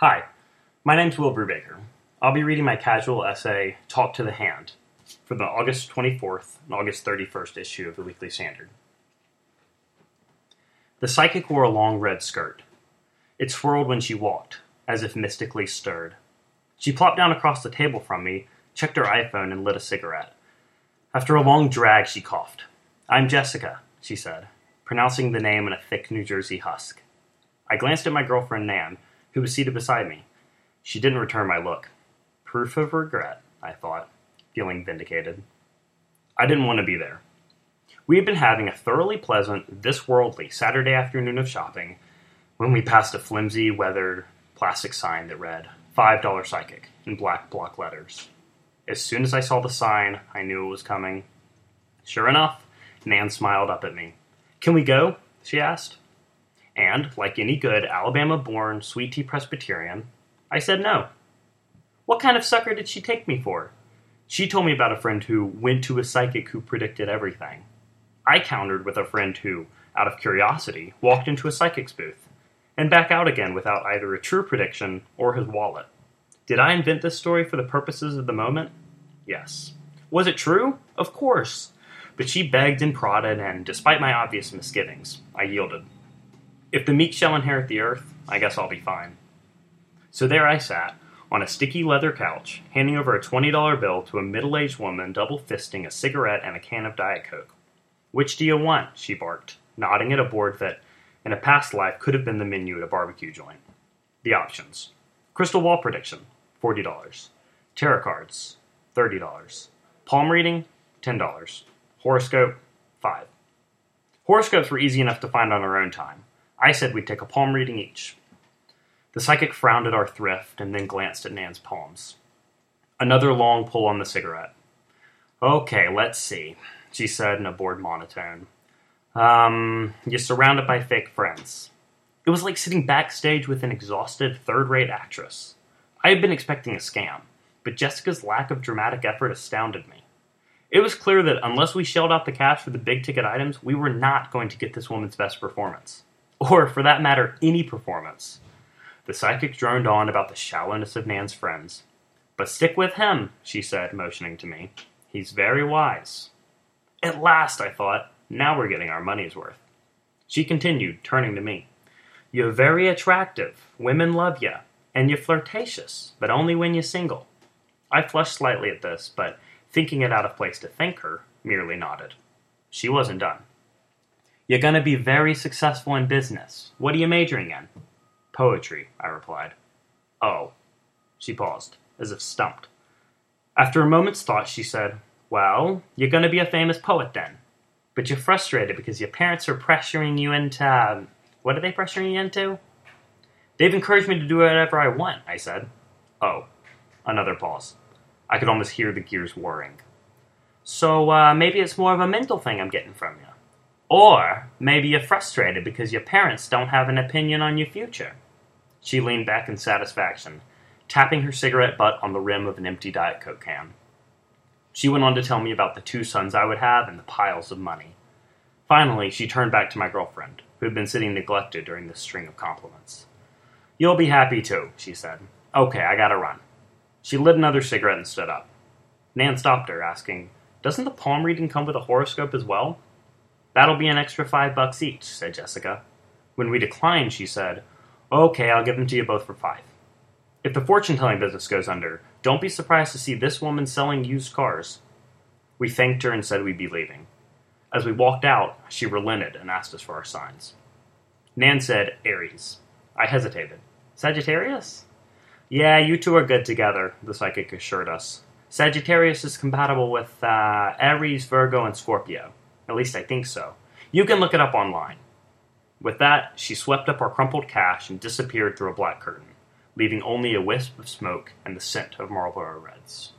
Hi, my name's Will Brubaker. I'll be reading my casual essay, Talk to the Hand, for the August 24th and August 31st issue of the Weekly Standard. The psychic wore a long red skirt. It swirled when she walked, as if mystically stirred. She plopped down across the table from me, checked her iPhone, and lit a cigarette. After a long drag, she coughed. I'm Jessica, she said, pronouncing the name in a thick New Jersey husk. I glanced at my girlfriend Nan, who was seated beside me. She didn't return my look. Proof of regret, I thought, feeling vindicated. I didn't want to be there. We had been having a thoroughly pleasant, this worldly Saturday afternoon of shopping when we passed a flimsy, weathered plastic sign that read, $5 psychic, in black block letters. As soon as I saw the sign, I knew it was coming. Sure enough, Nan smiled up at me. Can we go? she asked. And, like any good Alabama born sweet tea Presbyterian, I said no. What kind of sucker did she take me for? She told me about a friend who went to a psychic who predicted everything. I countered with a friend who, out of curiosity, walked into a psychic's booth and back out again without either a true prediction or his wallet. Did I invent this story for the purposes of the moment? Yes. Was it true? Of course. But she begged and prodded, and despite my obvious misgivings, I yielded. If the meek shall inherit the earth, I guess I'll be fine. So there I sat, on a sticky leather couch, handing over a $20 bill to a middle aged woman double fisting a cigarette and a can of Diet Coke. Which do you want? she barked, nodding at a board that, in a past life, could have been the menu at a barbecue joint. The options Crystal Ball Prediction, $40. Tarot Cards, $30. Palm Reading, $10. Horoscope, 5 Horoscopes were easy enough to find on our own time. I said we'd take a palm reading each. The psychic frowned at our thrift and then glanced at Nan's palms. Another long pull on the cigarette. Okay, let's see, she said in a bored monotone. Um, you're surrounded by fake friends. It was like sitting backstage with an exhausted third rate actress. I had been expecting a scam, but Jessica's lack of dramatic effort astounded me. It was clear that unless we shelled out the cash for the big ticket items, we were not going to get this woman's best performance or for that matter, any performance. The psychic droned on about the shallowness of Nan's friends. But stick with him, she said, motioning to me. He's very wise. At last, I thought, now we're getting our money's worth. She continued, turning to me. You're very attractive. Women love you. And you're flirtatious, but only when you're single. I flushed slightly at this, but thinking it out of place to thank her, merely nodded. She wasn't done. You're going to be very successful in business. What are you majoring in? Poetry, I replied. Oh. She paused, as if stumped. After a moment's thought, she said, Well, you're going to be a famous poet then. But you're frustrated because your parents are pressuring you into. What are they pressuring you into? They've encouraged me to do whatever I want, I said. Oh. Another pause. I could almost hear the gears whirring. So uh, maybe it's more of a mental thing I'm getting from you. Or maybe you're frustrated because your parents don't have an opinion on your future. She leaned back in satisfaction, tapping her cigarette butt on the rim of an empty Diet Coke can. She went on to tell me about the two sons I would have and the piles of money. Finally, she turned back to my girlfriend, who had been sitting neglected during this string of compliments. You'll be happy too, she said. Okay, I gotta run. She lit another cigarette and stood up. Nan stopped her, asking, Doesn't the palm reading come with a horoscope as well? That'll be an extra five bucks each, said Jessica. When we declined, she said, Okay, I'll give them to you both for five. If the fortune telling business goes under, don't be surprised to see this woman selling used cars. We thanked her and said we'd be leaving. As we walked out, she relented and asked us for our signs. Nan said Aries. I hesitated. Sagittarius? Yeah, you two are good together, the psychic assured us. Sagittarius is compatible with uh, Aries, Virgo, and Scorpio. At least I think so. You can look it up online. With that, she swept up our crumpled cash and disappeared through a black curtain, leaving only a wisp of smoke and the scent of Marlboro Reds.